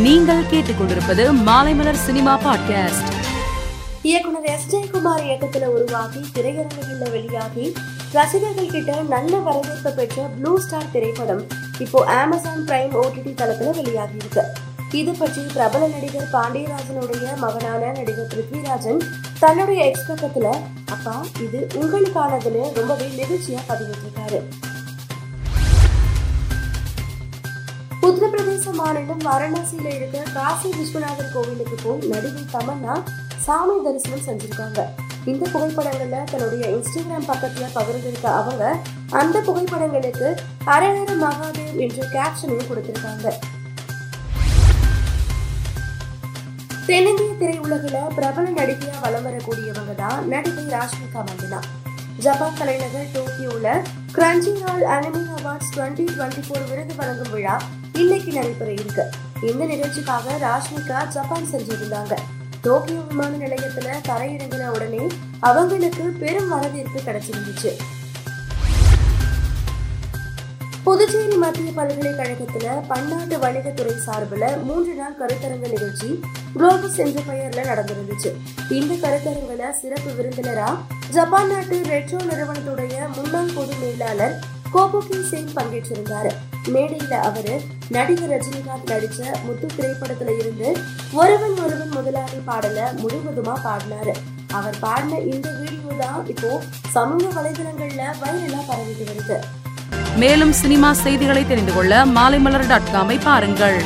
நீங்கள் கேட்டுக்கொண்டிருப்பது Maalaimalar cinema podcast. இயக்குனர் எஸ். ஜெயக்குமார் இயக்கத்தில் உருவாகி திரையரங்குகளில் வெளியாகி ரசிகர்கள் கிட்ட நல்ல வரவேற்பு பெற்ற ப்ளூ ஸ்டார் திரைப்படம் இப்போ அமேசான் பிரைம் ஓடிடி தளத்தில் வெளியாகி இருக்கு. இது பற்றி பிரபல நடிகர் பாண்டியராஜனுடைய மகனான நடிகர் பிருத்விராஜன் தன்னுடைய எக்ஸ் அப்பா இது உங்களுக்கானதுன்னு ரொம்பவே நெகிழ்ச்சியா பதிவிட்டிருக்காரு. உத்தரப்பிரதேச மாநிலம் வாரணாசியில இருக்க காசி விஸ்வநாதர் கோவிலுக்கு போய் நடிகை தமன்னா சாமி தரிசனம் செஞ்சிருக்காங்க. இந்த புகைப்படங்கள்ல தன்னுடைய இன்ஸ்டாகிராம் பக்கத்துல பகிர்ந்திருக்க அவங்க அந்த புகைப்படங்களுக்கு அரஹர மகாதேவ் என்ற கேப்ஷனையும் கொடுத்திருக்காங்க. தென்னிந்திய திரையுலகில பிரபல நடிகையா வலம் வரக்கூடியவங்க தான் நடிகை ராஷ்மிகா மந்தனா ஜப்பான் தலைநகர் டோக்கியோல Crunchyroll anime awards twenty twenty four விருது வழங்கும் விழா இன்னைக்கு நடைபெற இருக்கு. இந்த நிகழ்ச்சிக்காக ராஷ்மிகா ஜப்பான் சென்றிருந்தாங்க. டோக்கியோ விமான நிலையத்துல தரையிறங்கின உடனே அவங்களுக்கு பெரும் வரவேற்பு கிடைச்சிருந்துச்சு. புதுச்சேரி மத்திய பல்கலைக்கழகத்துல பன்னாட்டு வணிகத்துறை சார்பில் மூன்று நாள் கருத்தரங்க நிகழ்ச்சி குளோபஸ் என்ற பெயர்ல நடந்திருந்துச்சு. இந்த கருத்தரங்குல சிறப்பு விருந்தினரா ஜப்பான் நாட்டு ரெட்ரோ நிறுவனத்துடைய முன்னாள் பொது மேலாளர் கோபுகி சிங் பங்கேற்றிருந்தாரு. மேடையில அவரு நடிகர் ரஜினிகாந்த் நடிச்ச முத்து திரைப்படத்துல இருந்து ஒருவன் ஒருவன் முதலாளி பாடல முழுவதுமா பாடினாரு. அவர் பாடின இந்த வீடியோ தான் இப்போ சமூக வலைதளங்கள்ல வைரலா பரவிட்டு வருது. மேலும் சினிமா செய்திகளை தெரிந்து கொள்ள மாலைமலர் டாட் காமை பாருங்கள்.